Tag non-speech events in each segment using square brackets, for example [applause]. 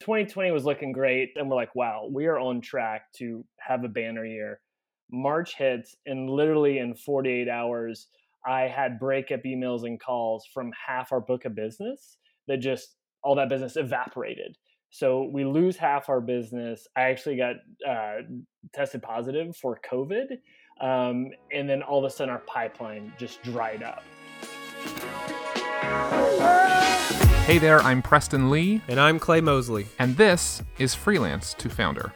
2020 was looking great. And we're like, wow, we are on track to have a banner year. March hits, and literally in 48 hours, I had breakup emails and calls from half our book of business that just all that business evaporated. So we lose half our business. I actually got uh, tested positive for COVID. Um, and then all of a sudden, our pipeline just dried up. Hey there, I'm Preston Lee. And I'm Clay Mosley. And this is Freelance to Founder.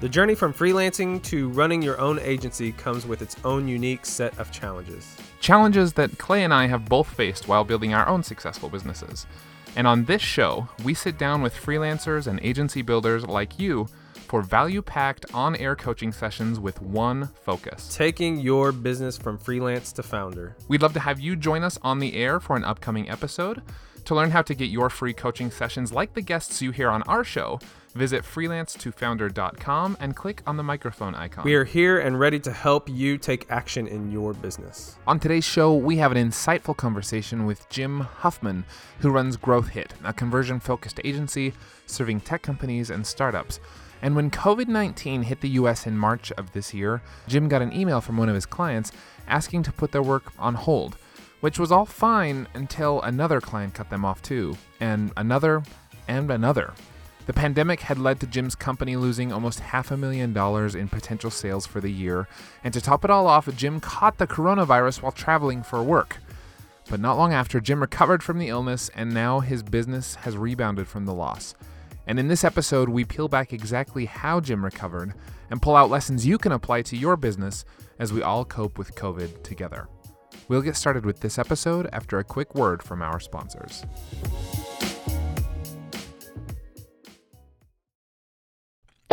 The journey from freelancing to running your own agency comes with its own unique set of challenges. Challenges that Clay and I have both faced while building our own successful businesses. And on this show, we sit down with freelancers and agency builders like you for value packed on air coaching sessions with one focus taking your business from freelance to founder. We'd love to have you join us on the air for an upcoming episode. To learn how to get your free coaching sessions like the guests you hear on our show, visit freelancetofounder.com and click on the microphone icon. We are here and ready to help you take action in your business. On today's show, we have an insightful conversation with Jim Huffman, who runs Growth Hit, a conversion focused agency serving tech companies and startups. And when COVID 19 hit the US in March of this year, Jim got an email from one of his clients asking to put their work on hold which was all fine until another client cut them off too, and another, and another. The pandemic had led to Jim's company losing almost half a million dollars in potential sales for the year, and to top it all off, Jim caught the coronavirus while traveling for work. But not long after, Jim recovered from the illness, and now his business has rebounded from the loss. And in this episode, we peel back exactly how Jim recovered and pull out lessons you can apply to your business as we all cope with COVID together. We'll get started with this episode after a quick word from our sponsors.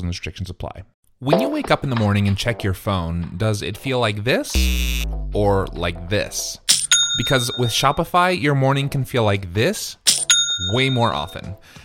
Rules and restrictions apply. When you wake up in the morning and check your phone, does it feel like this or like this? Because with Shopify, your morning can feel like this way more often.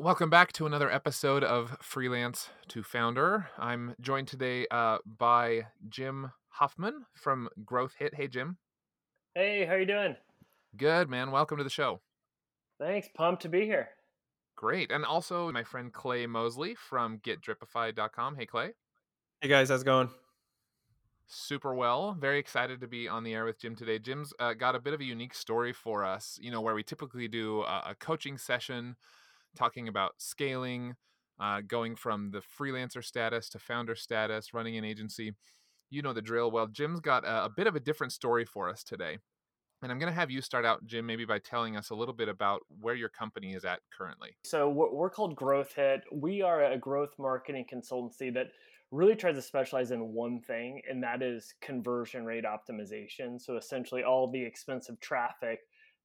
Welcome back to another episode of Freelance to Founder. I'm joined today uh, by Jim Huffman from Growth Hit. Hey, Jim. Hey, how you doing? Good, man. Welcome to the show. Thanks. Pumped to be here. Great. And also my friend Clay Mosley from GetDripify.com. Hey, Clay. Hey, guys. How's it going? Super well. Very excited to be on the air with Jim today. Jim's uh, got a bit of a unique story for us, you know, where we typically do a, a coaching session – talking about scaling, uh, going from the freelancer status to founder status, running an agency. You know the drill. Well, Jim's got a, a bit of a different story for us today. And I'm going to have you start out, Jim, maybe by telling us a little bit about where your company is at currently. So, we're called Growth Hit. We are a growth marketing consultancy that really tries to specialize in one thing, and that is conversion rate optimization. So, essentially, all the expensive traffic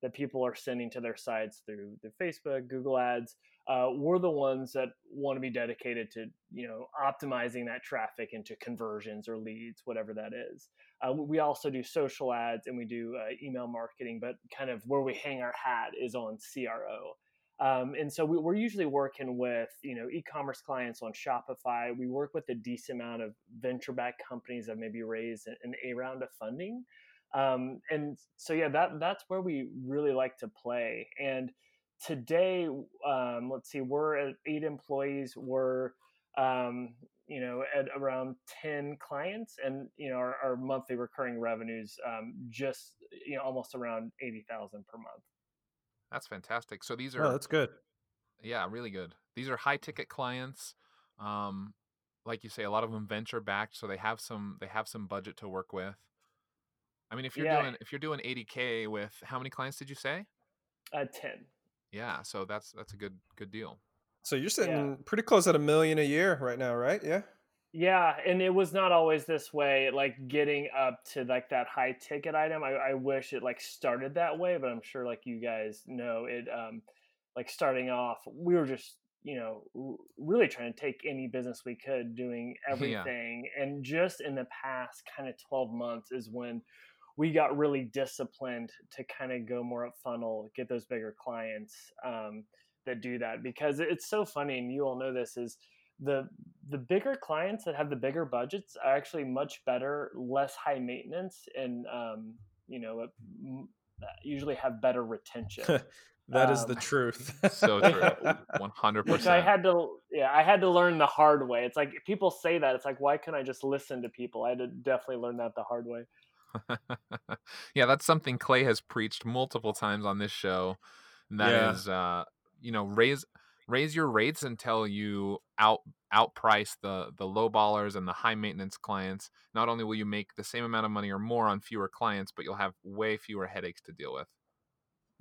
that people are sending to their sites through the Facebook, Google Ads. Uh, we're the ones that want to be dedicated to you know optimizing that traffic into conversions or leads, whatever that is. Uh, we also do social ads and we do uh, email marketing, but kind of where we hang our hat is on CRO. Um, and so we, are usually working with you know e-commerce clients on Shopify. We work with a decent amount of venture-backed companies that maybe raised an A round of funding. Um, and so yeah, that that's where we really like to play. And today, um, let's see, we're at eight employees. We're um, you know at around 10 clients and you know our, our monthly recurring revenues um, just you know almost around 80000 per month that's fantastic so these oh, are oh, that's good yeah really good these are high ticket clients um, like you say a lot of them venture backed so they have some they have some budget to work with i mean if you're yeah. doing if you're doing 80k with how many clients did you say uh 10 yeah so that's that's a good good deal so you're sitting yeah. pretty close at a million a year right now, right? Yeah. Yeah, and it was not always this way. Like getting up to like that high ticket item, I, I wish it like started that way, but I'm sure like you guys know it. Um, like starting off, we were just you know really trying to take any business we could, doing [laughs] everything, yeah. and just in the past kind of 12 months is when we got really disciplined to kind of go more up funnel, get those bigger clients. Um, that do that because it's so funny and you all know this is the the bigger clients that have the bigger budgets are actually much better less high maintenance and um, you know uh, usually have better retention [laughs] That um, is the um, truth. so [laughs] true. One hundred [laughs] percent. I had to, yeah, I had to learn the hard way. It's like people say that. It's like, why can't I just listen to people? I had to definitely learn that the hard way. [laughs] yeah, that's something Clay has preached multiple times on this show. That yeah. is, uh, you know raise raise your rates until you out outprice the the low ballers and the high maintenance clients not only will you make the same amount of money or more on fewer clients but you'll have way fewer headaches to deal with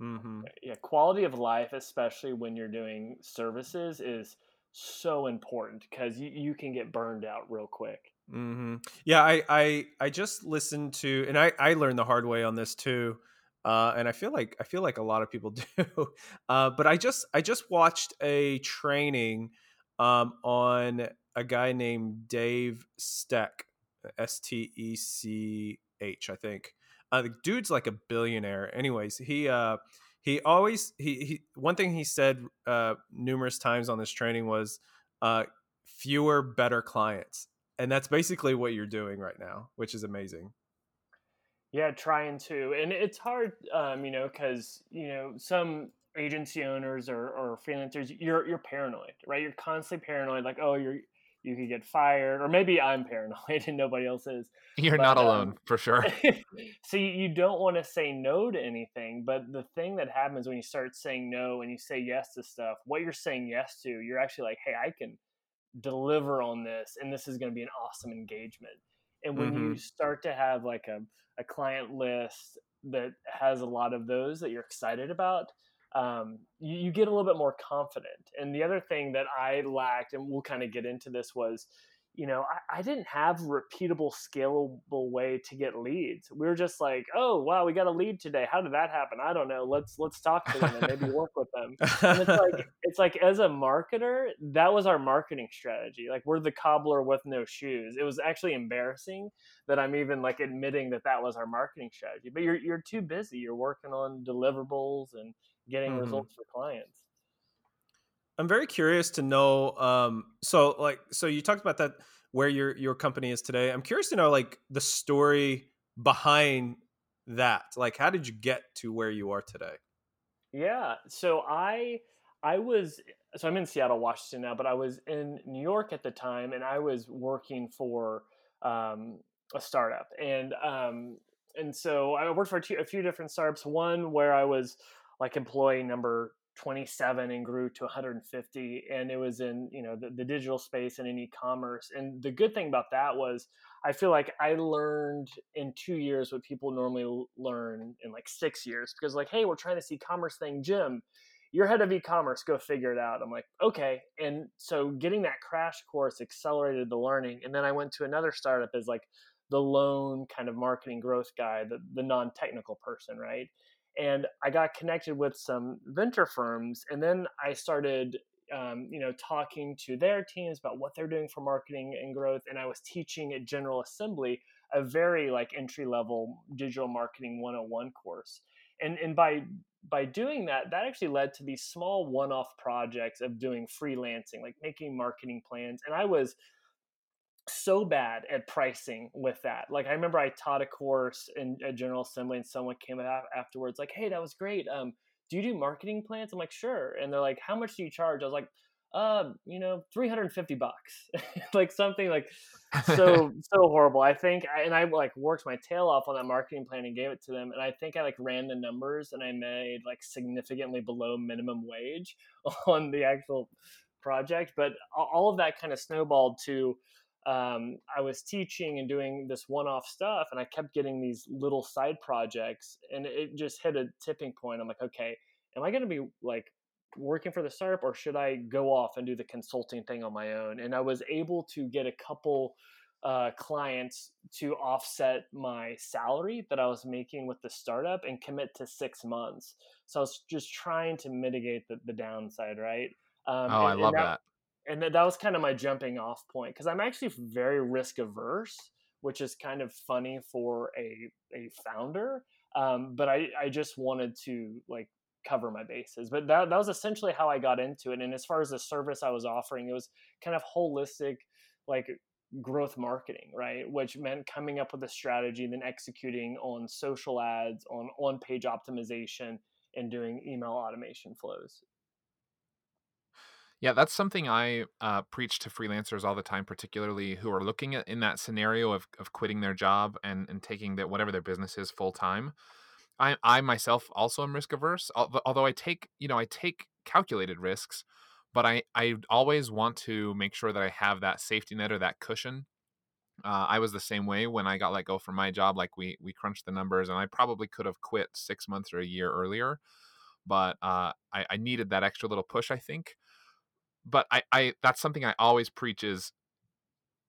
mm-hmm. yeah quality of life especially when you're doing services is so important because you, you can get burned out real quick mm-hmm. yeah I, I i just listened to and i i learned the hard way on this too uh, and I feel like I feel like a lot of people [laughs] do. Uh, but I just I just watched a training um, on a guy named Dave Stech, S T E C H, I think. Uh, the dude's like a billionaire. Anyways, he uh, he always he, he one thing he said uh, numerous times on this training was uh, fewer better clients, and that's basically what you're doing right now, which is amazing. Yeah, trying to, and it's hard, um, you know, because you know some agency owners or, or freelancers, you're you're paranoid, right? You're constantly paranoid, like, oh, you're you could get fired, or maybe I'm [laughs] paranoid and nobody else is. You're but, not alone um, for sure. [laughs] so you, you don't want to say no to anything, but the thing that happens when you start saying no and you say yes to stuff, what you're saying yes to, you're actually like, hey, I can deliver on this, and this is going to be an awesome engagement. And when mm-hmm. you start to have like a, a client list that has a lot of those that you're excited about, um, you, you, get a little bit more confident. And the other thing that I lacked, and we'll kind of get into this, was you know, I, I, didn't have repeatable, scalable way to get leads. We were just like, oh wow, we got a lead today. How did that happen? I don't know. Let's let's talk to them and maybe work with them. And it's like [laughs] it's like as a marketer, that was our marketing strategy. Like we're the cobbler with no shoes. It was actually embarrassing that I'm even like admitting that that was our marketing strategy. But you're you're too busy. You're working on deliverables and getting mm-hmm. results for clients. I'm very curious to know. Um, so like, so you talked about that where your your company is today. I'm curious to know like the story behind that. Like, how did you get to where you are today? Yeah. So I I was so I'm in Seattle, Washington now, but I was in New York at the time, and I was working for um, a startup, and um, and so I worked for a, few, a few different startups. One where I was like employee number 27 and grew to 150 and it was in you know the, the digital space and in e-commerce and the good thing about that was i feel like i learned in two years what people normally learn in like six years because like hey we're trying to e-commerce thing jim you're head of e-commerce go figure it out. I'm like okay and so getting that crash course accelerated the learning and then i went to another startup as like the lone kind of marketing growth guy the, the non-technical person right and I got connected with some venture firms, and then I started, um, you know, talking to their teams about what they're doing for marketing and growth. And I was teaching at General Assembly a very like entry level digital marketing 101 course. And and by by doing that, that actually led to these small one off projects of doing freelancing, like making marketing plans. And I was so bad at pricing with that. Like I remember I taught a course in a General Assembly and someone came out afterwards like, "Hey, that was great. Um, do you do marketing plans?" I'm like, "Sure." And they're like, "How much do you charge?" I was like, "Uh, you know, 350 bucks." [laughs] like something like so [laughs] so horrible. I think and I like worked my tail off on that marketing plan and gave it to them and I think I like ran the numbers and I made like significantly below minimum wage [laughs] on the actual project, but all of that kind of snowballed to um, I was teaching and doing this one-off stuff, and I kept getting these little side projects, and it just hit a tipping point. I'm like, okay, am I going to be like working for the startup, or should I go off and do the consulting thing on my own? And I was able to get a couple uh, clients to offset my salary that I was making with the startup and commit to six months. So I was just trying to mitigate the, the downside, right? Um, oh, and, I love that, that and that was kind of my jumping off point because I'm actually very risk averse, which is kind of funny for a a founder. Um, but I I just wanted to like cover my bases. But that that was essentially how I got into it. And as far as the service I was offering, it was kind of holistic, like growth marketing, right? Which meant coming up with a strategy, then executing on social ads, on on page optimization, and doing email automation flows. Yeah, that's something I uh, preach to freelancers all the time, particularly who are looking at in that scenario of, of quitting their job and, and taking that whatever their business is full time. I, I myself also am risk averse, although I take you know I take calculated risks, but I I always want to make sure that I have that safety net or that cushion. Uh, I was the same way when I got let go from my job. Like we we crunched the numbers, and I probably could have quit six months or a year earlier, but uh, I, I needed that extra little push. I think but I, I that's something I always preach is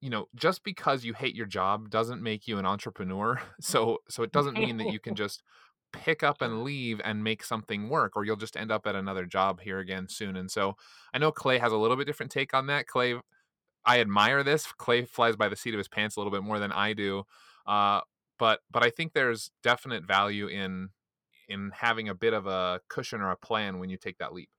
you know just because you hate your job doesn't make you an entrepreneur. [laughs] So so it doesn't mean that you can [laughs] just pick up and leave and make something work or you'll just end up at another job here again soon. And so i know clay has a little bit different take on that. Clay i admire this. Clay flies by the seat of his pants a little bit more than i do. Uh, but but i think there's definite value in in having a bit of a cushion or a plan when you take that leap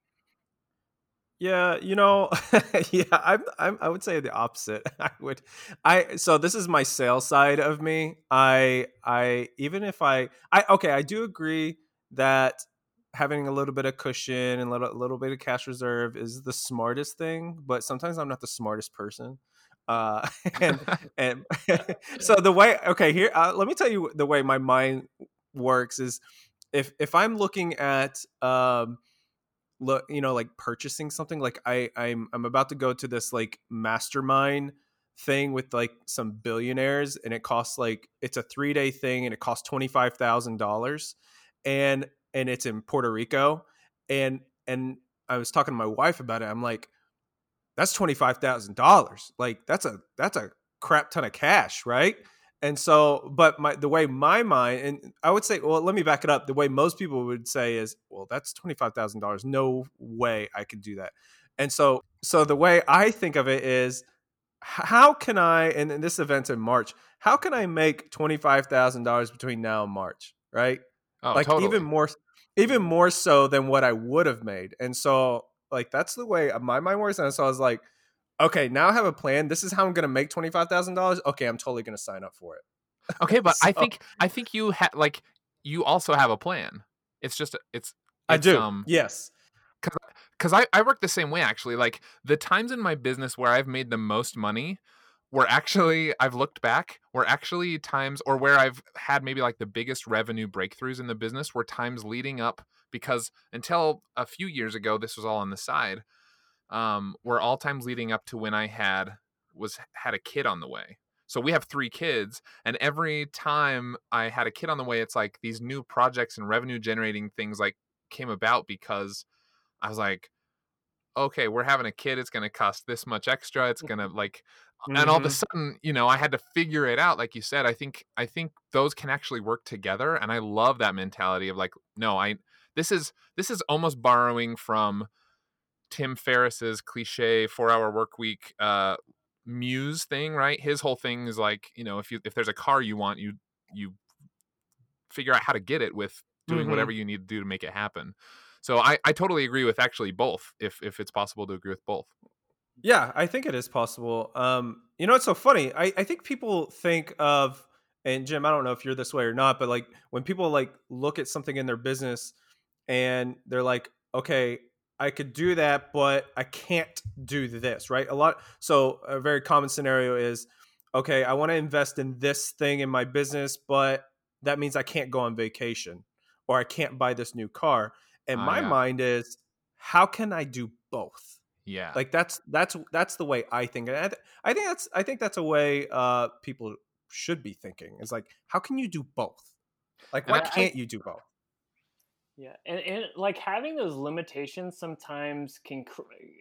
yeah, you know, [laughs] yeah, I'm, I'm, I would say the opposite. [laughs] I would, I, so this is my sales side of me. I, I, even if I, I, okay, I do agree that having a little bit of cushion and a little, little bit of cash reserve is the smartest thing, but sometimes I'm not the smartest person. Uh, [laughs] and, and so the way, okay, here, uh, let me tell you the way my mind works is if, if I'm looking at, um, look you know like purchasing something like i i'm i'm about to go to this like mastermind thing with like some billionaires and it costs like it's a three day thing and it costs $25000 and and it's in puerto rico and and i was talking to my wife about it i'm like that's $25000 like that's a that's a crap ton of cash right and so, but my the way my mind and I would say, well, let me back it up. The way most people would say is, well, that's twenty five thousand dollars. No way I could do that. And so, so the way I think of it is, how can I? And, and this event's in March. How can I make twenty five thousand dollars between now and March? Right? Oh, like totally. even more, even more so than what I would have made. And so, like that's the way my mind works. And so I was like okay, now I have a plan. This is how I'm going to make twenty five thousand dollars. Okay, I'm totally going to sign up for it. Okay, but [laughs] so, I think I think you have like you also have a plan. It's just it's, it's I do. Um, yes. Cuz cuz I I work the same way actually. Like the times in my business where I've made the most money were actually I've looked back were actually times or where I've had maybe like the biggest revenue breakthroughs in the business were times leading up because until a few years ago this was all on the side um, were all times leading up to when I had was had a kid on the way. So we have three kids, and every time I had a kid on the way, it's like these new projects and revenue generating things like came about because I was like, okay, we're having a kid. It's going to cost this much extra. It's going [laughs] to like, mm-hmm. and all of a mm-hmm. sudden, you know, I had to figure it out. Like you said, I think I think those can actually work together, and I love that mentality of like, no, I this is this is almost borrowing from Tim Ferriss's cliche four hour work week uh, muse thing, right? His whole thing is like, you know, if you if there's a car you want, you you figure out how to get it with doing Mhm. whatever you need to do to make it happen. So I, I totally agree with actually both, if if it's possible to agree with both. Yeah, I think it is possible. Um, you know, it's so funny. I, I think people think of, and Jim, I don't know if you're this way or not, but like when people like look at something in their business and they're like, okay, I could do that, but I can't do this, right? A lot. So a very common scenario is, okay, I want to invest in this thing in my business, but that means I can't go on vacation or I can't buy this new car. And Ah, my yeah. mind is, how can I do both? Yeah. like that's that's that's the way i think and I, th- I think that's i think that's a way uh people should be thinking it's like how can you do both like why I- can't you do both Yeah, and, and like having those limitations sometimes can,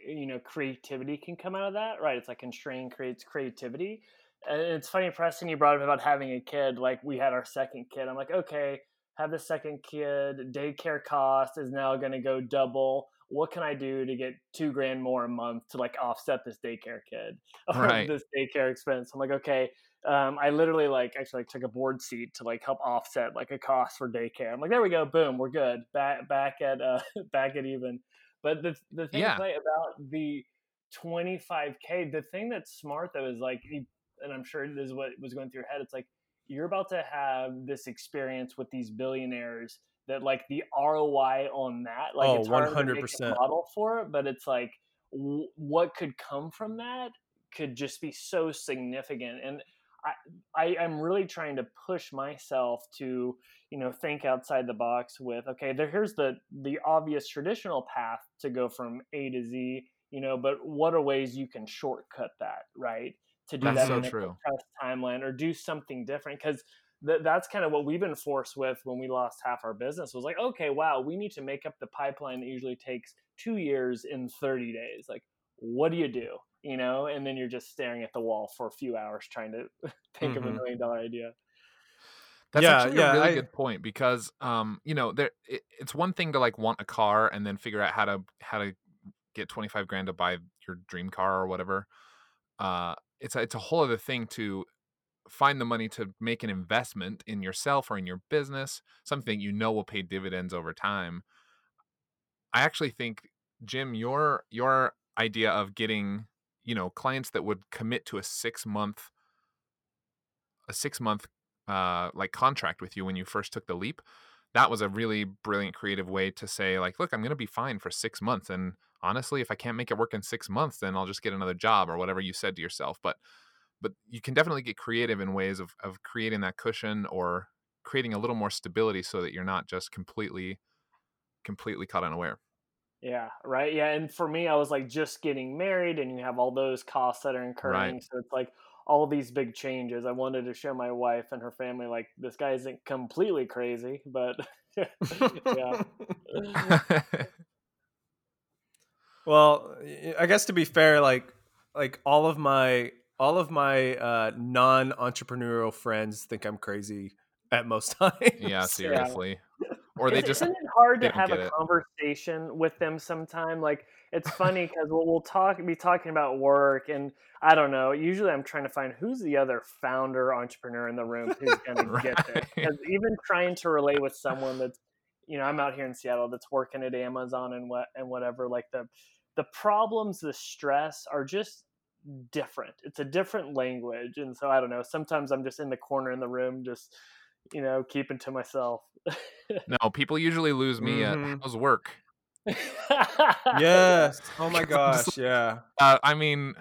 you know, creativity can come out of that, right? It's like constraint creates creativity. And it's funny, Preston, you brought up about having a kid. Like we had our second kid. I'm like, okay, have the second kid. Daycare cost is now going to go double. What can I do to get two grand more a month to like offset this daycare kid [laughs] or Right. this daycare expense? I'm like, okay, um, I literally like actually like, took a board seat to like help offset like a cost for daycare. I'm like, there we go, boom, we're good, back back at uh, [laughs] back at even. But the the thing Yeah. About the 25k, the thing that's smart though is like, and I'm sure this is what was going through your head. It's like you're about to have this experience with these billionaires that like the ROI on that, like Oh, it's hard to make a 100%. model for it, but it's like w- what could come from that could just be so significant and I, I'm really trying to push myself to, you know, think outside the box with, okay, there, here's the the obvious traditional path to go from A to Z, you know, but what are ways you can shortcut that, right? To do That's that so in a true. compressed timeline or do something different because th- that's kind of what we've been forced with when we lost half our business was like, okay, wow, we need to make up the pipeline that usually takes two years in 30 days. Like, what do you do? You know, and then you're just staring at the wall for a few hours trying to [laughs] think of a Mhm. million dollar idea. That's Yeah, actually yeah, a really I- good point because um, you know, there it, it's one thing to like want a car and then figure out how to how to get 25 grand to buy your dream car or whatever. Uh it's a, it's a whole other thing to find the money to make an investment in yourself or in your business, something you know will pay dividends over time. I actually think Jim, your your idea of getting, you know, clients that would commit to a 6 month a 6 month uh like contract with you when you first took the leap, that was a really brilliant creative way to say like, look, I'm going to be fine for 6 months and honestly, if I can't make it work in 6 months, then I'll just get another job or whatever you said to yourself, but but you can definitely get creative in ways of of creating that cushion or creating a little more stability so that you're not just completely completely caught unaware. Yeah, right. Yeah, and for me, I was like just getting married, and you have all those costs that are incurring. Right. So it's like all these big changes. I wanted to show my wife and her family like this guy isn't completely crazy, but [laughs] yeah. [laughs] well I guess to be fair like like all of my all of my uh non-entrepreneurial friends think i'm crazy at most [laughs] times yeah, seriously. Or they just isn't it hard to have a it. conversation with them sometime like it's funny because we'll, we'll talk be talking about work and i don't know usually i'm trying to find who's the other founder entrepreneur in the room who's [laughs] gonna get this Right. because even trying to relate with someone that's you know i'm out here in seattle that's working at amazon and what and whatever like the the problems the stress are just different it's a different language and so i don't know sometimes i'm just in the corner in the room just you know keeping to myself no, people usually lose me Mhm. at how's work. yes oh my [laughs] Because I'm gosh yeah Uh, I mean,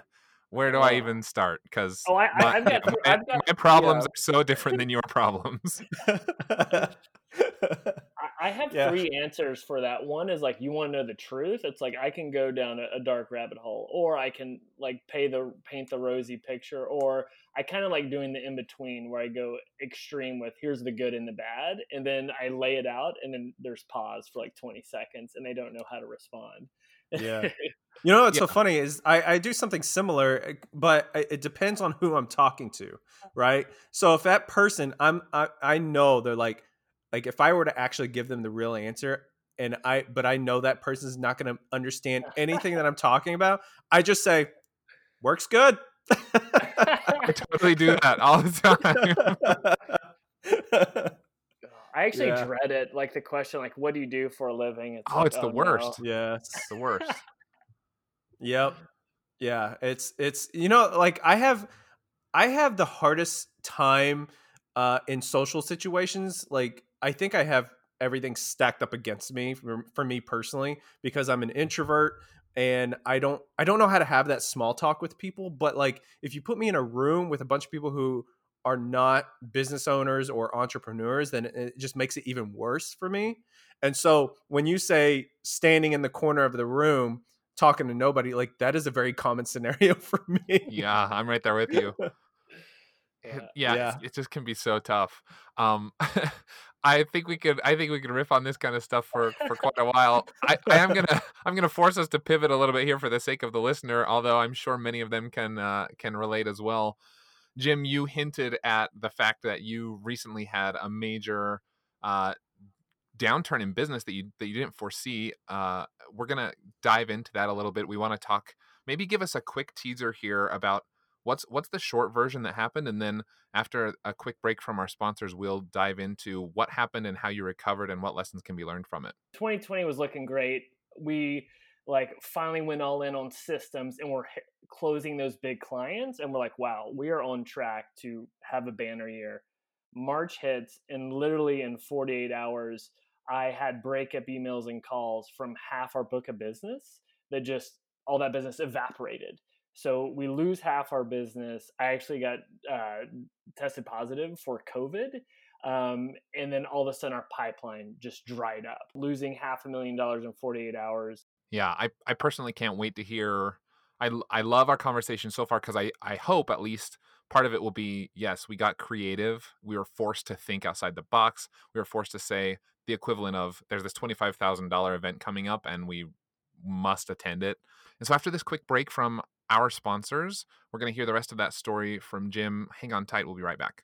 where do I even start? Because Oh, I- I- I've got- my, got- my problems yeah. are so different than your problems. [laughs] [laughs] I- I have Yeah. three answers for that. One is like you want to know the truth. It's like I can go down a, a dark rabbit hole, or I can like pay the paint the rosy picture, or I kind of like doing the in between where I go extreme with here's the good and the bad, and then I lay it out, and then there's pause for like 20 seconds, and they don't know how to respond. Yeah. [laughs] You know what's so funny is I, I do something similar, eh, but it it depends on who I'm talking to, right? So if that person, I'm I, I know they're like, like if I were to actually give them the real answer, and I but I know that person's not going to understand [laughs] anything that I'm talking about, I just say, works good. [laughs] I totally do that all the time. I [laughs] I actually yeah. dread it. Like the question, like, what do you do for a living? It's oh, like, it's the oh, worst. No. Yeah, it's the worst. yep. Yeah, it's it's you know like I have I have the hardest time uh in social situations. Like I think I have everything stacked up against me for, for me personally because I'm an introvert and I don't I don't know how to have that small talk with people, but like if you put me in a room with a bunch of people who are not business owners or entrepreneurs, then it just makes it even worse for me. And so when you say standing in the corner of the room talking to nobody, like that is a very common scenario [laughs] for me. Yeah, I'm right there with you. [laughs] yeah, yeah. It, it, just can be so tough. Um, [laughs] I think we could. I think we could riff on this kind of stuff for for quite a while. [laughs] I, I, am gonna. I'm gonna force us to pivot a little bit here for the sake of the listener. Although I'm sure many of them can uh, can relate as well. Jim, you hinted at the fact that you recently had a major uh, downturn in business that you that you didn't foresee. Uh, we're gonna dive into that a little bit. We want to talk. Maybe give us a quick teaser here about what's what's the short version that happened, and then after a quick break from our sponsors, we'll dive into what happened and how you recovered and what lessons can be learned from it. 2020 was looking great. We like finally went all in on systems and we're closing those big clients and we're like wow we are on track to have a banner year march hits and literally in 48 hours i had breakup emails and calls from half our book of business that just all that business evaporated so we lose half our business i actually got uh, tested positive for covid um, and then all of a sudden our pipeline just dried up losing half a million dollars in 48 hours yeah, I, I personally can't wait to hear. I, I love our conversation so far because I, I hope at least part of it will be yes, we got creative. We were forced to think outside the box. We were forced to say the equivalent of there's this $25,000 event coming up and we must attend it. And so after this quick break from our sponsors, we're going to hear the rest of that story from Jim. Hang on tight. We'll be right back.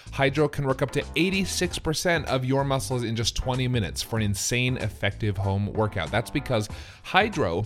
Hydrow can work up to 86% of your muscles in just 20 minutes for an insane effective home workout. That's because Hydrow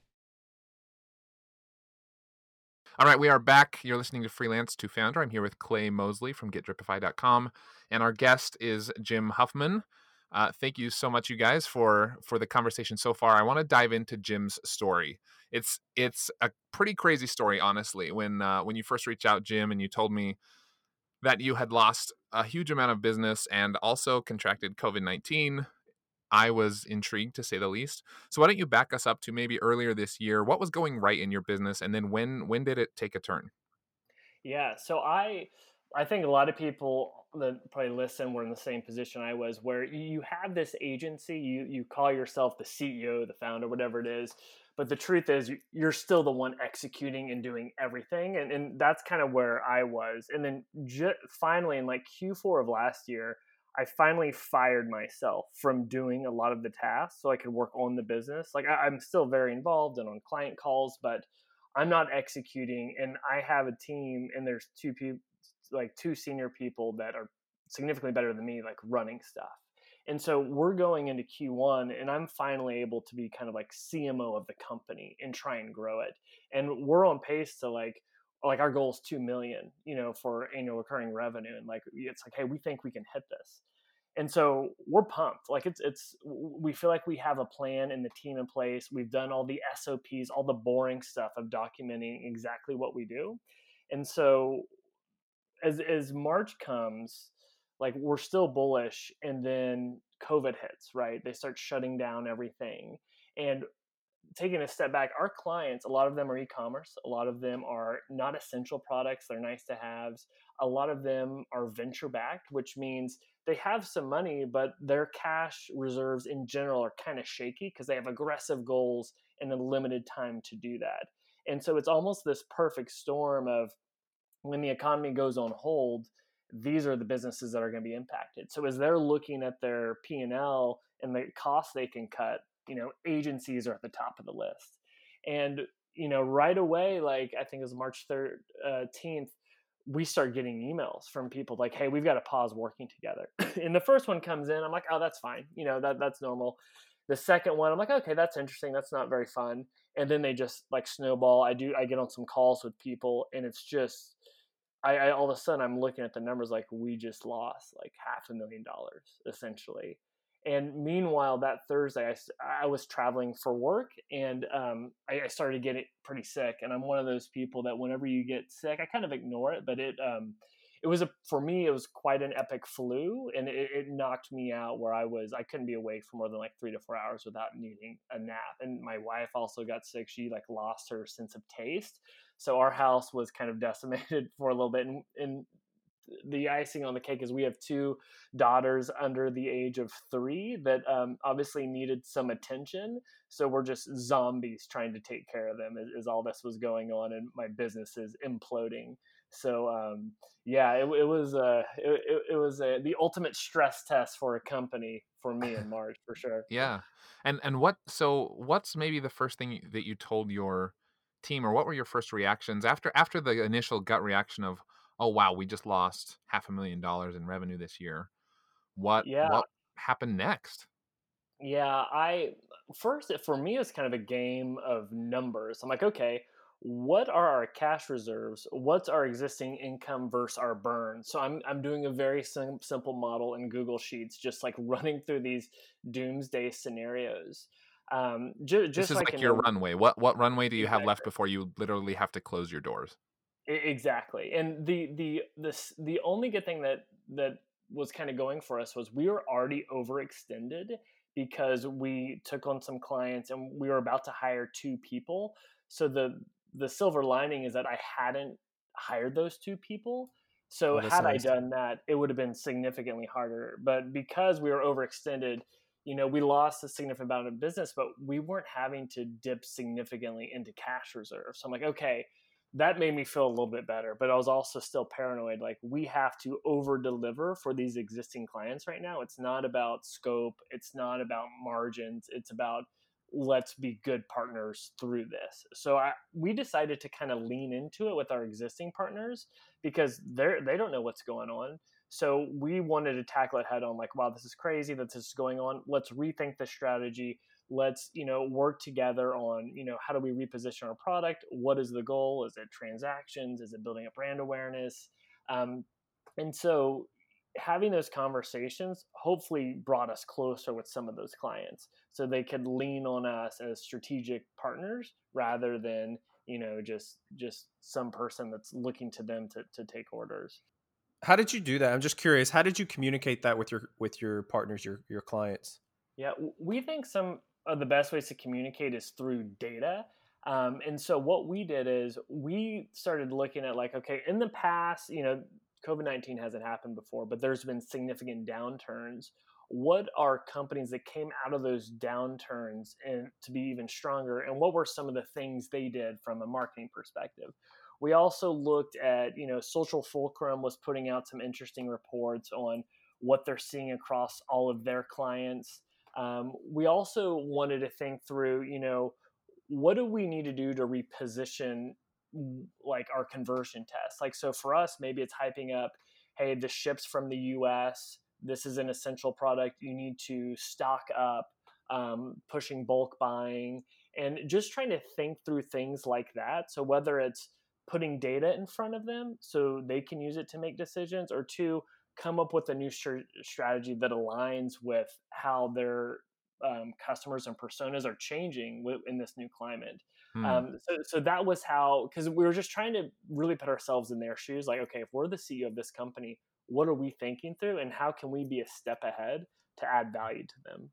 All right, we are back. You're listening to Freelance to Founder. I'm here with Clay Mosley from GetDripify.com, and our guest is Jim Huffman. Uh, thank you so much, you guys, for for the conversation so far. I want to dive into Jim's story. It's it's a pretty crazy story, honestly. When uh, when you first reached out, Jim, and you told me that you had lost a huge amount of business and also contracted COVID nineteen I was intrigued to say the least. So why don't you back us up to maybe earlier this year? What was going right in your business, and then when when did it take a turn? Yeah, so I I think a lot of people that probably listen were in the same position I was, where you have this agency, you you call yourself the CEO, the founder, whatever it is, but the truth is you're still the one executing and doing everything, and and that's kind of where I was. And then ju- finally, in like Q4 of last year, I finally fired myself from doing a lot of the tasks so I could work on the business. Like I, I'm still very involved and on client calls, but I'm not executing. And I have a team, and there's two people, like two senior people that are significantly better than me, like running stuff. And so we're going into Q1, and I'm finally able to be kind of like CMO of the company and try and grow it. And we're on pace to like like our goal is 2 million you know for annual recurring revenue and like it's like hey we think we can hit this. And so we're pumped. Like it's it's we feel like we have a plan and the team in place. We've done all the sops all the boring stuff of documenting exactly what we do. And so as as march comes like we're still bullish and then covid hits right? They start shutting down everything. And taking a step back, our clients, a lot of them are e-commerce. A lot of them are not essential products. They're nice to haves. A lot of them are venture backed, which means they have some money, but their cash reserves in general are kind of shaky because they have aggressive goals and a limited time to do that. And so it's almost this perfect storm of when the economy goes on hold, these are the businesses that are going to be impacted. So as they're looking at their P&L and the costs they can cut, you know agencies are at the top of the list. And you know right away like i think it was march 13th uh, we start getting emails from people like hey we've got to pause working together. [laughs] And the first one comes in i'm like oh that's fine. You know that that's normal. The second one i'm like okay that's interesting. That's not very fun. And then they just like snowball. I do i get on some calls with people and it's just I, I all of a sudden i'm looking at the numbers like we just lost like half a million dollars essentially and meanwhile, that Thursday, I, I was traveling for work and um, I, I, started getting pretty sick. And I'm one of those people that whenever you get sick, I kind of ignore it. But it um, it was a for me, it was quite an epic flu, and it, it, knocked me out where I was I couldn't be awake for more than like three to four hours without needing a nap. And my wife also got sick; she like lost her sense of taste. So our house was kind of [laughs] decimated for a little bit, and, and the icing on the cake is we have two daughters under the age of three that um, obviously needed some attention. So we're just zombies trying to take care of them as, all this was going on, and my business is imploding. So um, yeah, it, it was uh, it, it was a, the ultimate stress test for a company for me in [laughs] March for sure. Yeah, and and what so what's maybe the first thing that you told your team, or what were your first reactions after after the initial gut reaction of oh wow, we just lost half a million dollars in revenue this year. What yeah. what happened next? Yeah, I first for me it's kind of a game of numbers. I'm like, okay, what are our cash reserves? What's our existing income versus our burn? So I'm I'm doing a very sim- simple model in Google Sheets, just like running through these doomsday scenarios. Um, ju- just this is like, like your runway. What what runway do you have left before you literally have to close your doors? Exactly. And the the this the only good thing that that was kind of going for us was we were already overextended because we took on some clients and we were about to hire two people. So the the silver lining is that I hadn't hired those two people. So oh, had nice. I done that, it would have been significantly harder. But because we were overextended, you know, we lost a significant amount of business, but we weren't having to dip significantly into cash reserves. So I'm like, okay, that made me feel a little bit better but i was also still paranoid like we have to over deliver for these existing clients right now. It's not about scope it's not about margins it's about let's be good partners through this. So I, we decided to kind of lean into it with our existing partners because they're they don't know what's going on so we wanted to tackle it head on like wow this is crazy that this is going on. Let's rethink the strategy. Let's you know work together on you know how do we reposition our product? What is the goal? Is it transactions? Is it building up brand awareness? Um, and so having those conversations hopefully brought us closer with some of those clients so they could lean on us as strategic partners rather than you know just just some person that's looking to them to, to take orders how did you do that i'm just curious how did you communicate that with your with your partners your your clients Yeah, we think some of the best ways to communicate is through data. Um, and so what we did is we started looking at like, okay, in the past, you know, COVID 19 hasn't happened before, but there's been significant downturns. What are companies that came out of those downturns and to be even stronger? And what were some of the things they did from a marketing perspective? We also looked at, you know, Social Fulcrum was putting out some interesting reports on what they're seeing across all of their clients. Um, we also wanted to think through, you know, what do we need to do to reposition like our conversion tests? Like, so for us, maybe it's hyping up, hey, the ships from the US, this is an essential product, you need to stock up, um, pushing bulk buying, and just trying to think through things like that. So whether it's putting data in front of them so they can use it to make decisions, or two, come up with a new strategy that aligns with how their um, customers and personas are changing in this new climate. Hmm. Um, so, so that was how, because we were just trying to really put ourselves in their shoes. Like, okay, if we're the CEO of this company, what are we thinking through, and how can we be a step ahead to add value to them?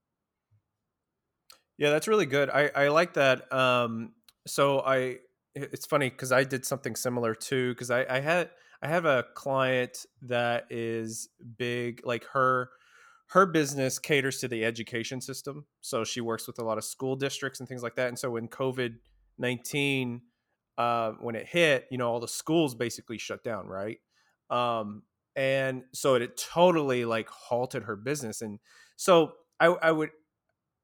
Yeah, that's really good. I I like that. Um, so I, it's funny because I did something similar too. Because I I had I have a client that is big, like her her business caters to the education system. So she works with a lot of school districts and things like that. And so when COVID 19, uh, when it hit, you know, all the schools basically shut down, right? Um, and so it, it totally like halted her business. And so I, I would,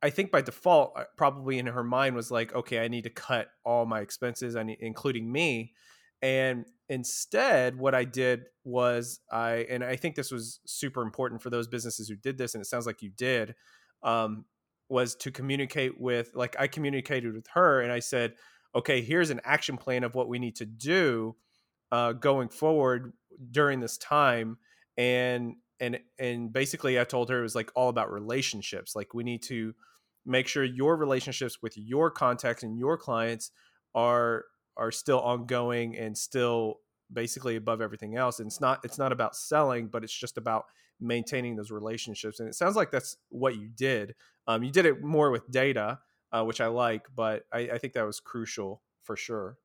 I think by default, uh, probably in her mind was like, okay, I need to cut all my expenses, including me. And instead, what I did was I, and I think this was super important for those businesses who did this, and it sounds like you did, um, was to communicate with, like, I communicated with her and I said, okay, here's an action plan of what we need to do uh, going forward during this time. And, and, and basically, I told her it was like all about relationships. Like, we need to make sure your relationships with your contacts and your clients are are still ongoing and still basically above everything else. And it's not it's not about selling but it's just about maintaining those relationships. And it sounds like that's what you did. Um, you did it more with data uh, which i like but I, I think that was crucial for sure.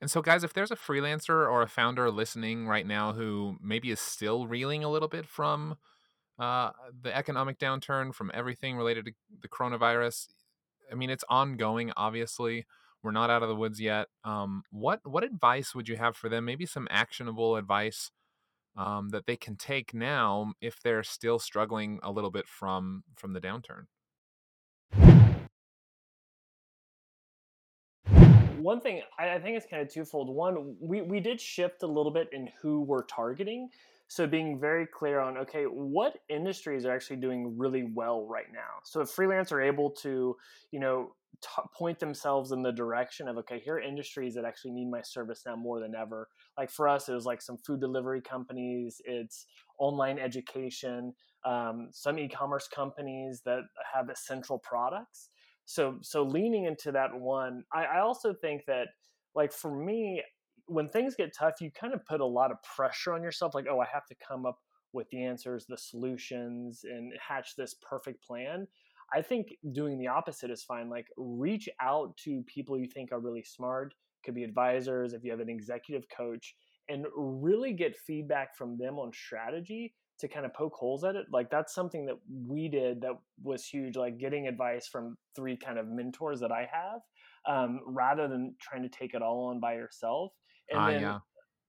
And so, guys, if there's a freelancer or a founder listening right now who maybe is still reeling a little bit from uh, the economic downturn, from everything related to the coronavirus, I mean, it's ongoing, obviously. We're not out of the woods yet. Um, what what advice would you have for them? Maybe some actionable advice um, that they can take now if they're still struggling a little bit from from the downturn. One thing I, think it's kind of twofold. One, we we did shift a little bit in who we're targeting. So being very clear on okay, what industries are actually doing really well right now. So if freelancers are able to, you know, t- point themselves in the direction of okay here are industries that actually need my service now more than ever like for us it was like some food delivery companies it's online education um, some e-commerce companies that have essential products so so leaning into that one I, I also think that like for me when things get tough you kind of put a lot of pressure on yourself like oh i have to come up with the answers the solutions and hatch this perfect plan I think doing the opposite is fine. Like reach out to people you think are really smart, could be advisors, if you have an executive coach, and really get feedback from them on strategy to kind of poke holes at it. Like that's something that we did that was huge, like getting advice from three kind of mentors that I have, um, rather than trying to take it all on by yourself. And uh, then yeah.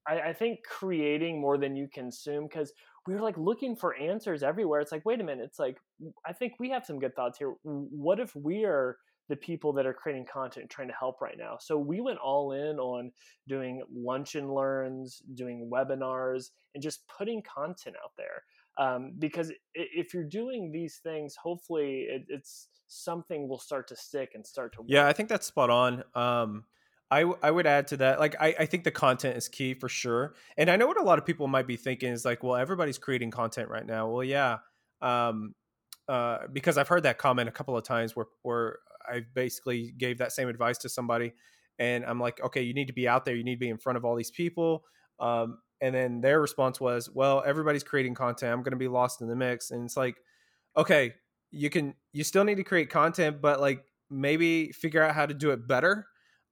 I, I think creating more than you consume because we were like looking for answers everywhere. It's like, wait a minute. It's like, I think we have some good thoughts here. What if we are the people that are creating content and trying to help right now? So we went all in on doing lunch and learns, doing webinars, and just putting content out there. Um, because if you're doing these things, hopefully it, it's something will start to stick and start to. Work. Yeah, I think that's spot on. Um, I, I would add to that like I, I think the content is key for sure and i know what a lot of people might be thinking is like well everybody's creating content right now. Well yeah um, uh, because i've heard that comment a couple of times where where i basically gave that same advice to somebody and i'm like okay you need to be out there you need to be in front of all these people um, and then their response was well everybody's creating content i'm going to be lost in the mix and it's like okay you can you still need to create content, but like maybe figure out how to do it better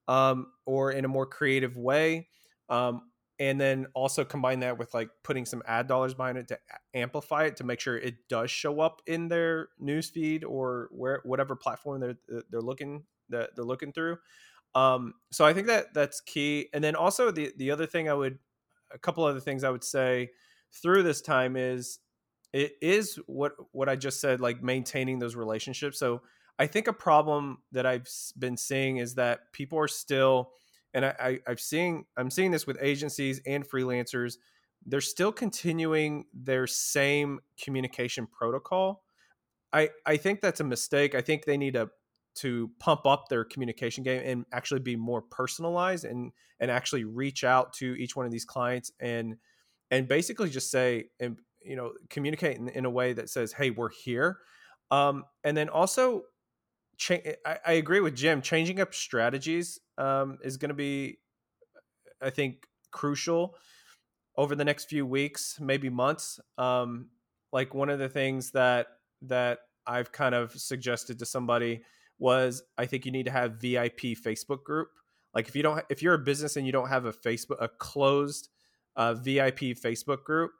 um, or in a more creative way. Um, and then also combine that with like putting some ad dollars behind it to amplify it to make sure it does show up in their newsfeed or where whatever platform they're they're looking that they're looking through. Um, so I think that that's key. And then also the the other thing I would a couple other things I would say through this time is it is what what I just said, like maintaining those relationships. So I think a problem that I've been seeing is that people are still, and I, I I've seen I'm seeing this with agencies and freelancers. They're still continuing their same communication protocol. I I think that's a mistake. I think they need to to pump up their communication game and actually be more personalized and and actually reach out to each one of these clients and and basically just say and you know communicate in, in a way that says hey we're here um, and then also cha- I, I, agree with jim changing up strategies um, is going to be i think crucial over the next few weeks maybe months um, like one of the things that that i've kind of suggested to somebody was i think you need to have vip facebook group like if you don't if you're a business and you don't have a facebook a closed uh, vip facebook group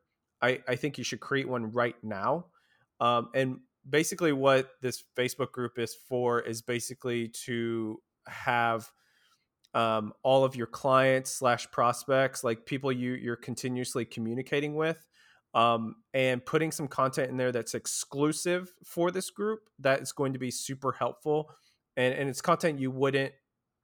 I, I think you should create one right now. Um, and basically, what this Facebook group is for is basically to have um, all of your clients slash prospects, like people you you're continuously communicating with, um, and putting some content in there that's exclusive for this group. That is going to be super helpful, and and it's content you wouldn't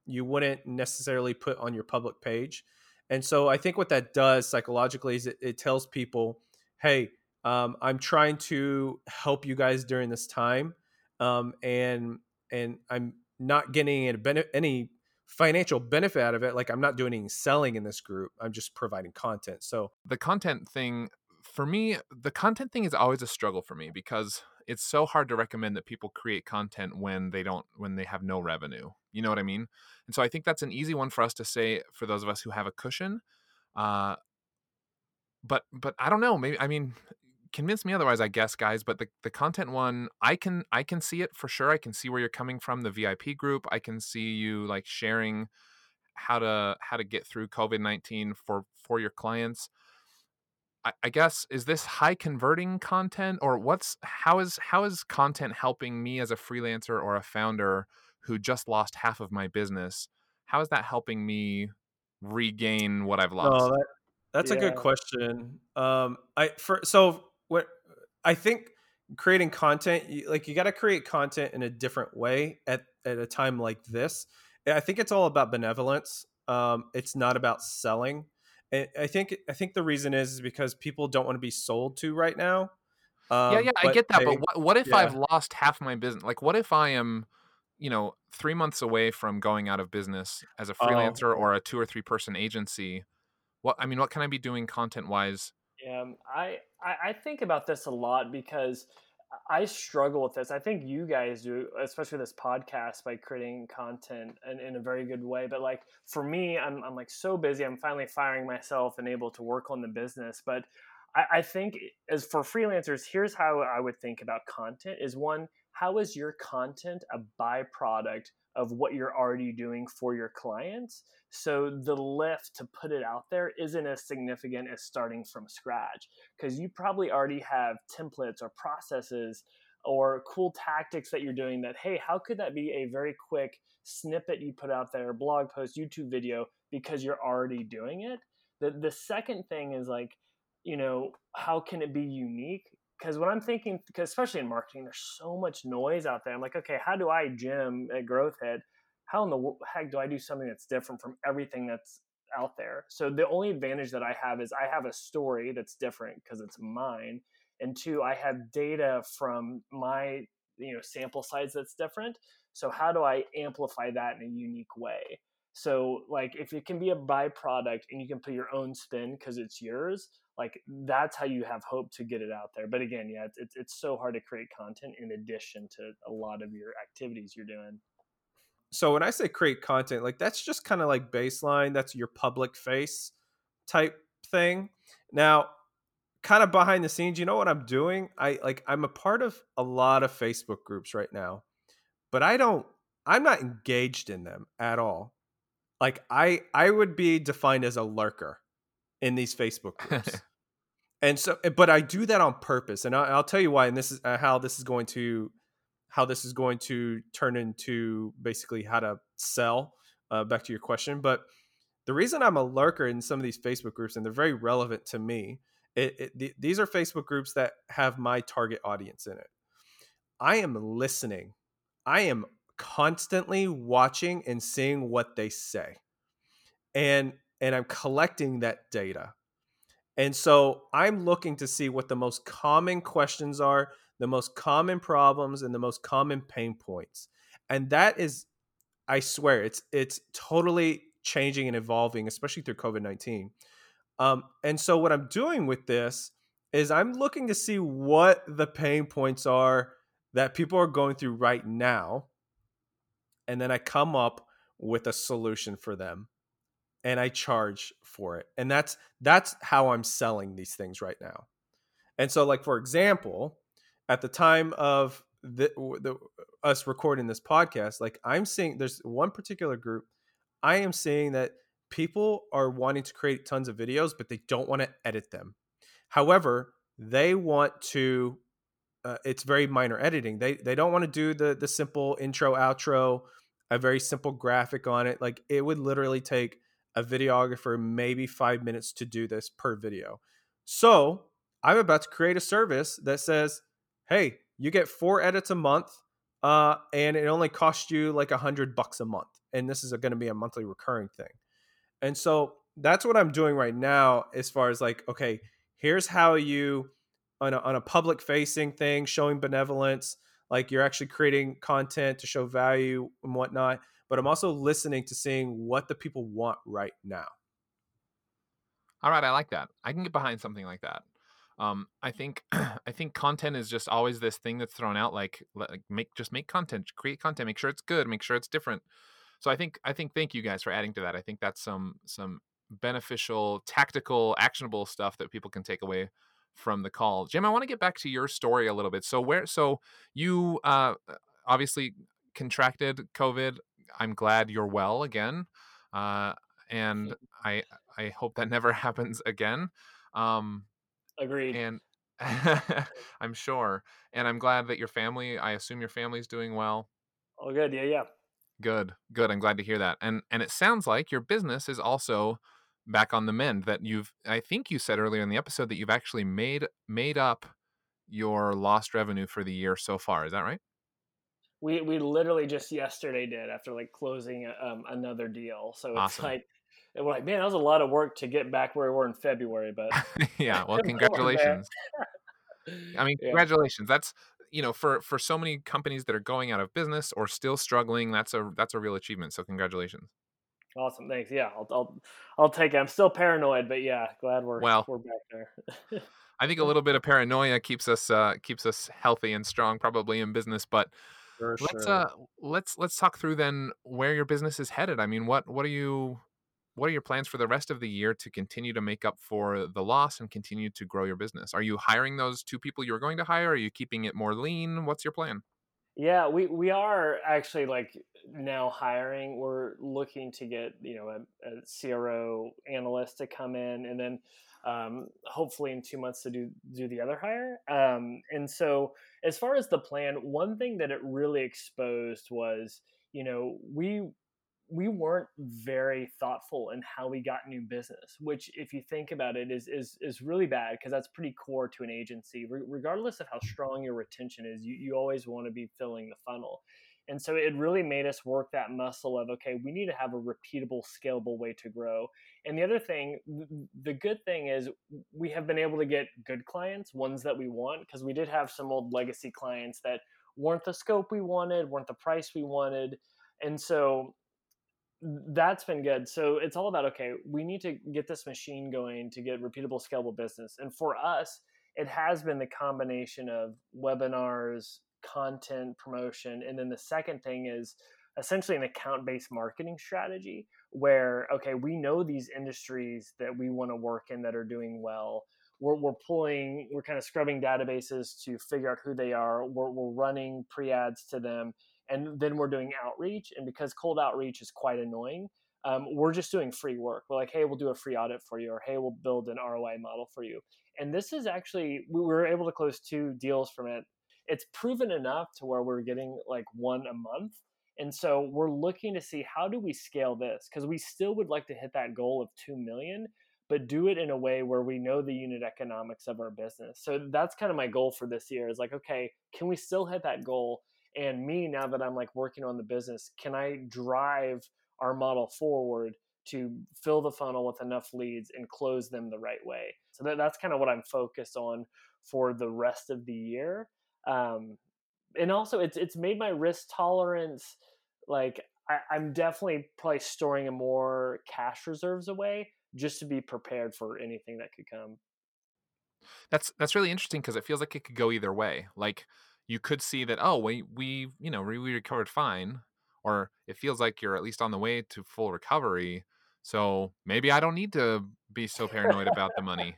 you wouldn't necessarily put on your public page. And so I think what that does psychologically is it, it tells people hey, um, I'm trying to help you guys during this time, um, and and I'm not getting any, financial benefit out of it. Like I'm not doing any selling in this group. I'm just providing content. So the content thing for me, the content thing is always a struggle for me because it's so hard to recommend that people create content when they don't when they have no revenue. You know what I mean? And so I think that's an easy one for us to say for those of us who have a cushion. Uh, but but I don't know. Maybe I mean, convince me otherwise, I guess, guys. But the the content one, I can I can see it for sure. I can see where you're coming from. The VIP group, I can see you like sharing how to how to get through COVID nineteen for for your clients. I, I guess is this high converting content or what's how is how is content helping me as a freelancer or a founder who just lost half of my business? How is that helping me regain what I've lost? Oh, that, that's yeah. a good question. Um, I for so what I think creating content like you got to create content in a different way at at a time like this. I think it's all about benevolence. Um, it's not about selling. And I think I think the reason is, is because people don't want to be sold to right now. Um, yeah, yeah, I get that. They, but what, what if yeah. I've lost half my business? Like, what if I am, you know, three months away from going out of business as a oh. freelancer oh. or a two or three person agency? what I mean, what can I be doing content wise? Yeah, I, I think about this a lot because I struggle with this. I think you guys do, especially this podcast, by creating content in, in a very good way. But like for me, I'm I'm like so busy. I'm finally firing myself and able to work on the business. But I, I think as for freelancers, here's how I would think about content: is one, how is your content a byproduct of what you're already doing for your clients. So the lift to put it out there isn't as significant as starting from scratch because you probably already have templates or processes or cool tactics that you're doing that, hey, how could that be a very quick snippet you put out there, blog post, YouTube video, because you're already doing it? The, the second thing is like, you know, how can it be unique? Because when I'm thinking, because especially in marketing, there's so much noise out there. I'm like, okay, how do I, Jim at GrowthHit? how in the heck do I do something that's different from everything that's out there? So the only advantage that I have is I have a story that's different because it's mine, and two, I have data from my you know sample size that's different. So how do I amplify that in a unique way? So like if it can be a byproduct and you can put your own spin because it's yours, like that's how you have hope to get it out there. But again, yeah, it's, it's, so hard to create content in addition to a lot of your activities you're doing. So when I say create content, like that's just kind of like baseline. That's your public face type thing. Now, kind of behind the scenes, you know what I'm doing? I like I'm a part of a lot of Facebook groups right now, but I don't I'm not engaged in them at all. Like I I would be defined as a lurker in these Facebook groups. [laughs] and so eh, but I do that on purpose and I'll, I'll tell you why and this is uh, how this is going to how this is going to turn into basically how to sell uh, back to your question but the reason I'm a lurker in some of these Facebook groups and they're very relevant to me it, it, th- these are Facebook groups that have my target audience in it. I am listening. I am constantly watching and seeing what they say. And and I'm collecting that data. And so I'm looking to see what the most common questions are, the most common problems and the most common pain points. And that is I swear it's it's totally changing and evolving especially through COVID-19 um, and so what I'm doing with this is I'm looking to see what the pain points are that people are going through right now. And then I come up with a solution for them and I charge for it. And that's that's how I'm selling these things right now. And so like for example, at the time of the, the us recording this podcast, like I'm seeing there's one particular group I am seeing that people are wanting to create tons of videos, but they don't want to edit them. However, they want to. Uh, it's very minor editing. They they don't want to do the the simple intro outro, a very simple graphic on it. Like it would literally take a videographer maybe five minutes to do this per video. So I'm about to create a service that says, "Hey, you get four edits a month, uh, and it only costs you like a hundred bucks a month, and this is going to be a monthly recurring thing." And so that's what I'm doing right now as far as like, okay, here's how you on a, on a public facing thing, showing benevolence, like you're actually creating content to show value and whatnot. But I'm also listening to seeing what the people want right now. All right, I like that. I can get behind something like that. Um, I think [clears throat] I think content is just always this thing that's thrown out like, like make just make content, create content, make sure it's good, make sure it's different. So I think I think thank you guys for adding to that. I think that's some some beneficial, tactical, actionable stuff that people can take away from the call. Jim, I want to get back to your story a little bit. So where so you uh obviously contracted COVID. I'm glad you're well again. Uh and I I hope that never [laughs] happens again. Um Agreed. And [laughs] I'm sure. And I'm glad that your family, I assume your family's doing well. Oh good. Yeah, yeah. Good, good. I'm glad to hear that. And and it sounds like your business is also back on the mend. That you've, I think you said earlier in the episode that you've actually made made up your lost revenue for the year so far. Is that right? We we literally just yesterday did after like closing um, another deal. So it's awesome. like we're like, man, that was a lot of work to get back where we were in February. But [laughs] yeah, well, [laughs] congratulations. I mean, yeah. congratulations. That's you know for for so many companies that are going out of business or still struggling that's a that's a real achievement so congratulations awesome thanks yeah i'll i'll, I'll take it i'm still paranoid but yeah glad we're well we're back there [laughs] i think a little bit of paranoia keeps us uh keeps us healthy and strong probably in business but For let's sure. uh let's let's talk through then where your business is headed i mean what what are you what are your plans for the rest of the year to continue to make up for the loss and continue to grow your business? Are you hiring those two people you were going to hire? Are you keeping it more lean? What's your plan? Yeah, we, we are actually like now hiring. We're looking to get, you know, a, a CRO analyst to come in and then um, hopefully in two months to do do the other hire. Um, and so as far as the plan, one thing that it really exposed was, you know, we we weren't very thoughtful in how we got new business which if you think about it is is is really bad because that's pretty core to an agency. Re- regardless of how mm. strong your retention is you, you always want to be filling the funnel. And so it really made us work that muscle of okay we need to have a repeatable scalable way to grow. And the other thing the good thing is we have been able to get good clients ones that we want because we did have some old legacy clients that weren't the scope we wanted weren't the price we wanted. And so that's been good. So it's all about okay, we need to get this machine going to get repeatable, scalable business. And for us, it has been the combination of webinars, content promotion, and then the second thing is essentially an account-based marketing strategy where okay, we know these industries that we want to work in that are doing well. we're, we're pulling, we're kind of scrubbing databases to figure out who they are. We're, we're running pre ads to them, and then we're doing outreach. And because cold outreach is quite annoying, um, we're just doing free work. We're like, hey, we'll do a free audit for you, or hey, we'll build an ROI model for you. And this is actually, we were able to close two deals from it. It's proven enough to where we're getting like one a month. And so we're looking to see how do we scale this? Because we still would like to hit that goal of 2 million, but do it in a way where we know the unit economics of our business. So that's kind of my goal for this year is like, okay, can we still hit that goal? And me, now that I'm like working on the business, can I drive our model forward to fill the funnel with enough leads and close them the right way. So that, that's kind of what I'm focused on for the rest of the year. Um, and also, it's it's made my risk tolerance like I, am definitely probably storing more cash reserves away just to be prepared for anything that could come. That's that's really interesting because it feels like it could go either way. Like you could see that oh we we you know we, we recovered fine or it feels like you're at least on the way to full recovery. So maybe I don't need to be so paranoid about the money.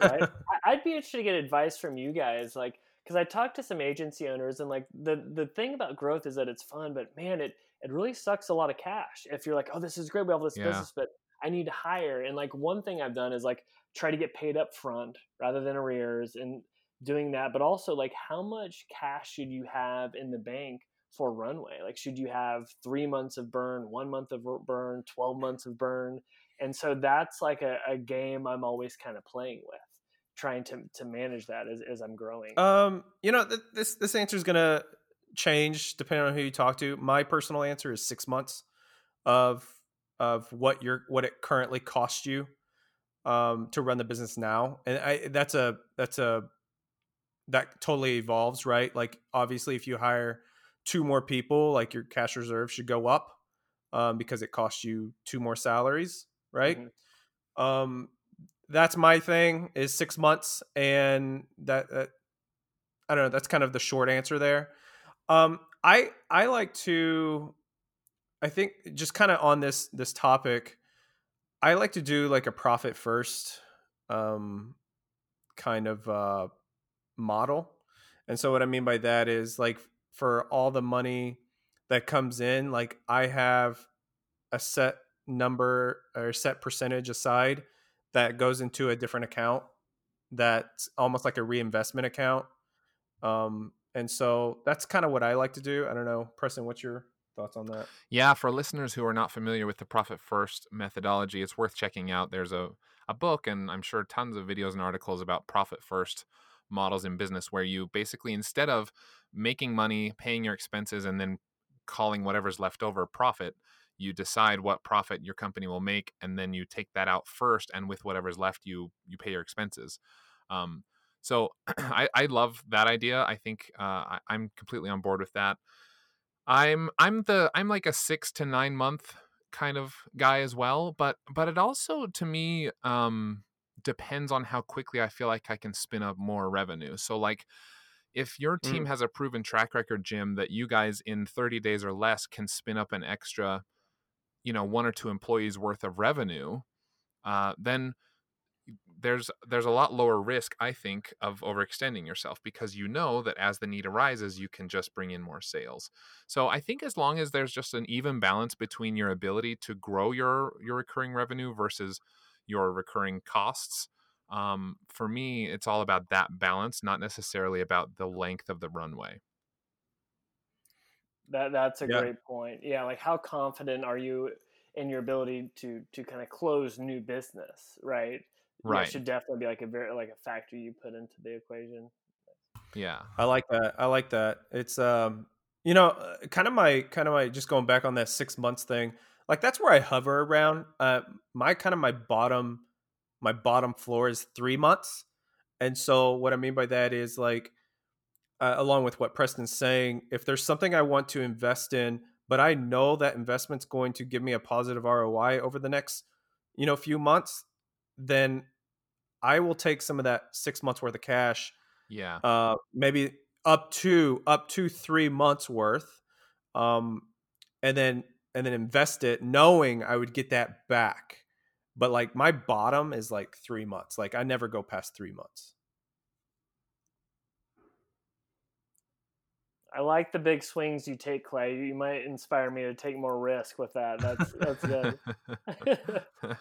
right? [laughs] I'd be interested to get advice from you guys, like because I talked to some agency owners, and like the the thing about growth is that it's fun, but man, it it really sucks a lot of cash. If you're like, oh, this is great, we have this yeah. business, but I need to hire. And like one thing I've done is like try to get paid up front rather than arrears, and doing that. But also like, how much cash should you have in the bank for runway? Like, should you have three months of burn, one month of burn, 12 months of burn? And so that's like a, a game I'm always kind of playing with, trying to, to manage that as, as I'm growing. Um, you know, th- this, this answer is going to change depending on who you talk to. My personal answer is six months of, of what you're, what it currently costs you, um, to run the business now. And I, that's a, that's a, that totally evolves, right? Like obviously if you hire two more people, like your cash reserve should go up um, because it costs you two more salaries, right? Mm-hmm. Um, that's my thing is six months, and that, that I don't know. That's kind of the short answer there. Um, I I like to, I think just kind of on this this topic, I like to do like a profit first, um, kind of uh, model. And so what I mean by that is like for all the money that comes in like i have a set number or set percentage aside that goes into a different account that's almost like a reinvestment account. Um and so that's kind of what i like to do. I don't know preston what's your thoughts on that? Yeah for listeners who are not familiar with the profit first methodology it's worth checking out. There's a, a book and i'm sure tons of videos and articles about profit first models in business where you basically instead of making money, paying your expenses, and then calling whatever's left over profit, you decide what profit your company will make, and then you take that out first, and with whatever's left, you you pay your expenses. Um, so [clears throat] I, I love that idea. I think uh, I, I'm completely on board with that. I'm I'm the I'm like a six to nine month kind of guy as well, but but it also to me um, depends on how quickly I feel like I can spin up more revenue. So like if your team mm. has a proven track record, Jim, that you guys in 30 days or less can spin up an extra, you know, one or two employees worth of revenue, uh, then there's there's a lot lower risk, I think, of overextending yourself because you know that as the need arises, you can just bring in more sales. So I think as long as there's just an even balance between your ability to grow your your recurring revenue versus your recurring costs, um, for me, it's all about that balance, not necessarily about the length of the runway. That that's a yeah. great point. Yeah, like how confident are you in your ability to to kind of close new business, right? Right. It should definitely be like a very like a factor you put into the equation. Yeah. I like that. I like that. It's um you know, uh, kind of my kind of my just going back on that 6 months thing. Like that's where I hover around. Uh my kind of my bottom my bottom floor is three months. And so what I mean by that is like, uh, along with what Preston's saying, if there's something I want to invest in, but I know that investment's going to give me a positive ROI over the next, you know, few months, then I will take some of that six months worth of cash. Yeah. Uh, maybe up to up to three months worth, um, and then and then invest it, knowing I would get that back but like my bottom is like three months. Like I never go past three months. I like the big swings you take, Clay. You might inspire me to take more risk with that. That's that's good. [laughs]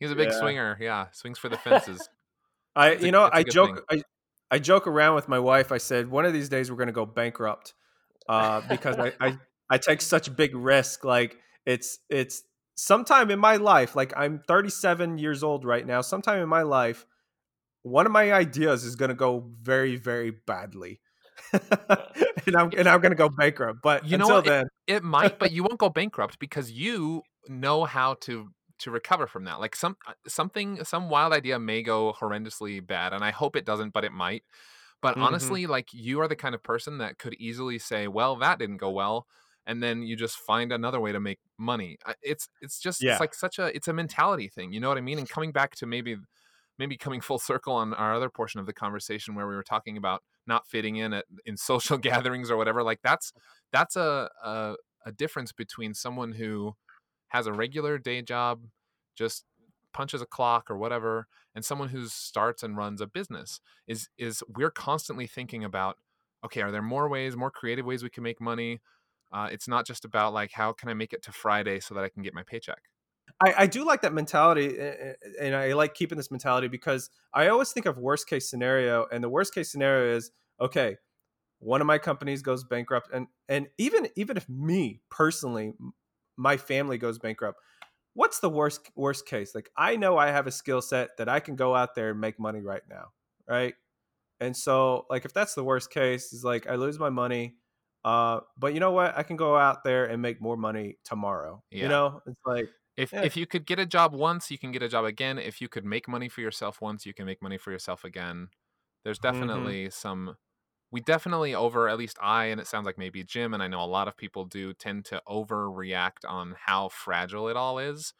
He's a big yeah. swinger. Yeah, swings for the fences. [laughs] I, you know, I joke, I, I joke around with my wife. I said one of these days we're going to go bankrupt uh, because I, I, I take such big risk. Like it's, it's sometime in my life. Like I'm 37 years old right now. Sometime in my life, one of my ideas is going to go very, very badly. [laughs] and I'm and I'm gonna go bankrupt. But you know what? then, it, it might, but you won't go bankrupt because you know how to to recover from that. Like some uh, something some wild idea may go horrendously bad, and I hope it doesn't, but it might. But mm-hmm. honestly, like you are the kind of person that could easily say, "Well, that didn't go well." And then you just find another way to make money it's it's just yeah. it's like such a it's a mentality thing you know what i mean and coming back to maybe maybe coming full circle on our other portion of the conversation where we were talking about not fitting in at in social [laughs] gatherings or whatever like that's that's a, a, a difference between someone who has a regular day job just punches a clock or whatever and someone who starts and runs a business is is we're constantly thinking about okay are there more ways more creative ways we can make money uh, it's not just about like how can i make it to friday so that i can get my paycheck I, I do like that mentality, and I like keeping this mentality because I always think of worst case scenario, and the worst case scenario is okay. One of my companies goes bankrupt, and and even even if me personally, my family goes bankrupt, what's the worst worst case? Like I know I have a skill set that I can go out there and make money right now, right? And so like if that's the worst case, is like I lose my money, uh, but you know what? I can go out there and make more money tomorrow. Yeah. You know, it's like if yeah. if you could get a job once, you can get a job again. If you could make money for yourself once, you can make money for yourself again. There's mm-hmm. definitely mm-hmm. some we definitely over at least I and it sounds like maybe Jim and I know a lot of people do tend to overreact on how fragile it all is,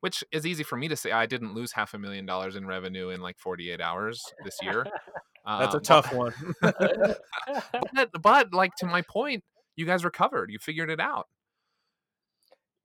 which is easy for me to say. I didn't lose half a million dollars in revenue in like 48 hours this year. That's a um, tough one. [laughs] [laughs] but, but like to my point, you guys recovered. You figured it out.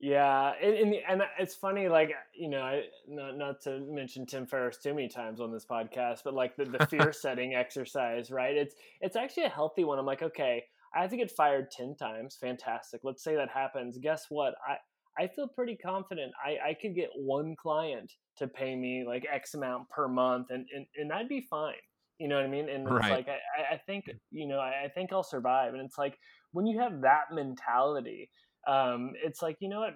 Yeah, and, and it's funny, like you know, I, not not to mention Tim Ferriss too many times on this podcast, but like the, the fear [laughs] setting exercise, right? It's it's actually a healthy one. I'm like, okay, I have to get fired ten times. Fantastic. Let's say that happens. Guess what? I I feel pretty confident. I I could get one client to pay me like X amount per month, and and, and I'd be fine. You know what I mean? And right. it's like I, I think you know I, I think I'll survive. And it's like when you have that mentality um, it's like you know what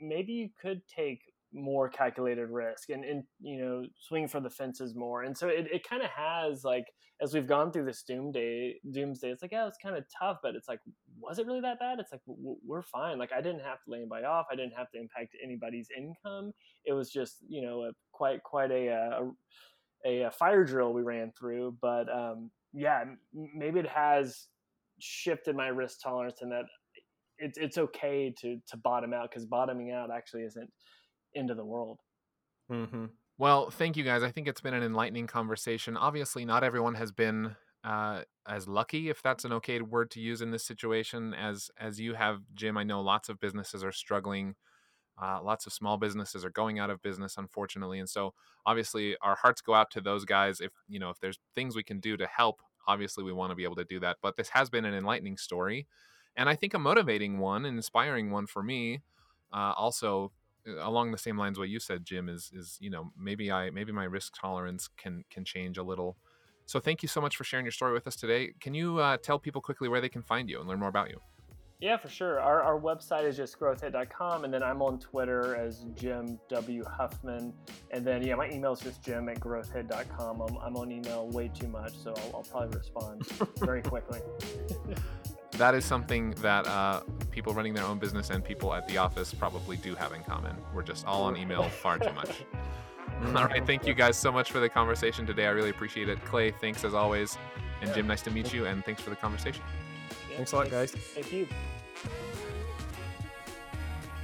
maybe you could take more calculated risk and, and you know swing for the fences more and so it, it kind of has like as we've gone through this doomsday doomsday it's like yeah it's kind of tough but it's like was it really that bad it's like we're fine like i didn't have to lay anybody off i didn't have to impact anybody's income it was just you know a, quite quite a, uh, a, a fire drill we ran through but um yeah maybe it has shifted my risk tolerance in that it's it's okay to to bottom out because bottoming out actually isn't into the world. Mm-hmm. Well, thank you guys. I think it's been an enlightening conversation. Obviously, not everyone has been uh, as lucky, if that's an okay word to use in this situation, as as you have, Jim. I know lots of businesses are struggling. Uh, lots of small businesses are going out of business, unfortunately, and so obviously our hearts go out to those guys. If you know if there's things we can do to help, obviously we want to be able to do that. But this has been an enlightening story and I think a motivating one, an inspiring one for me. Uh, also, uh, along the same lines what you said, Jim, is is you know maybe I maybe my risk tolerance can can change a little. So thank you so much for sharing your story with us today. Can you uh, tell people quickly where they can find you and learn more about you? Yeah, for sure. Our, our website is just growthhit.com, and then I'm on Twitter as Jim W. Huffman. And then, yeah, my email is just jim at growthhit.com. I'm, I'm on email way too much, so I'll, I'll probably respond [laughs] very quickly. that is something that uh, people running their own business and people at the office probably do have in common. We're just all on email far too much. [laughs] all right, thank you guys so much for the conversation today. I really appreciate it. Clay, thanks as always. And Jim, nice to meet you, and thanks for the conversation. Yeah, thanks a lot, guys. Thank you.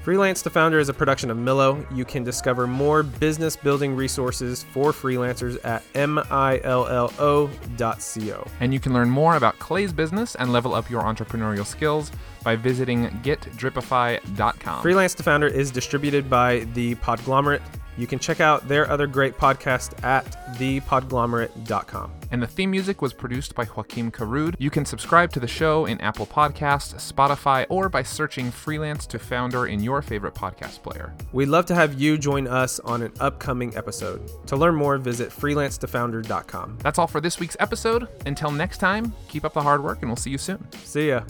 Freelance to Founder is a production of Millo. You can discover more business building resources for freelancers at millo.co. And you can learn more about Clay's business and level up your entrepreneurial skills by visiting getdripify.com. Freelance to Founder is distributed by the Podglomerate You can check out their other great podcast at thepodglomerate.com. And the theme music was produced by Joakim Karud. You can subscribe to the show in Apple Podcasts, Spotify, or by searching freelance to founder in your favorite podcast player. We'd love to have you join us on an upcoming episode. To learn more, visit freelancetofounder.com. That's all for this week's episode. Until next time, keep up the hard work and we'll see you soon. See ya.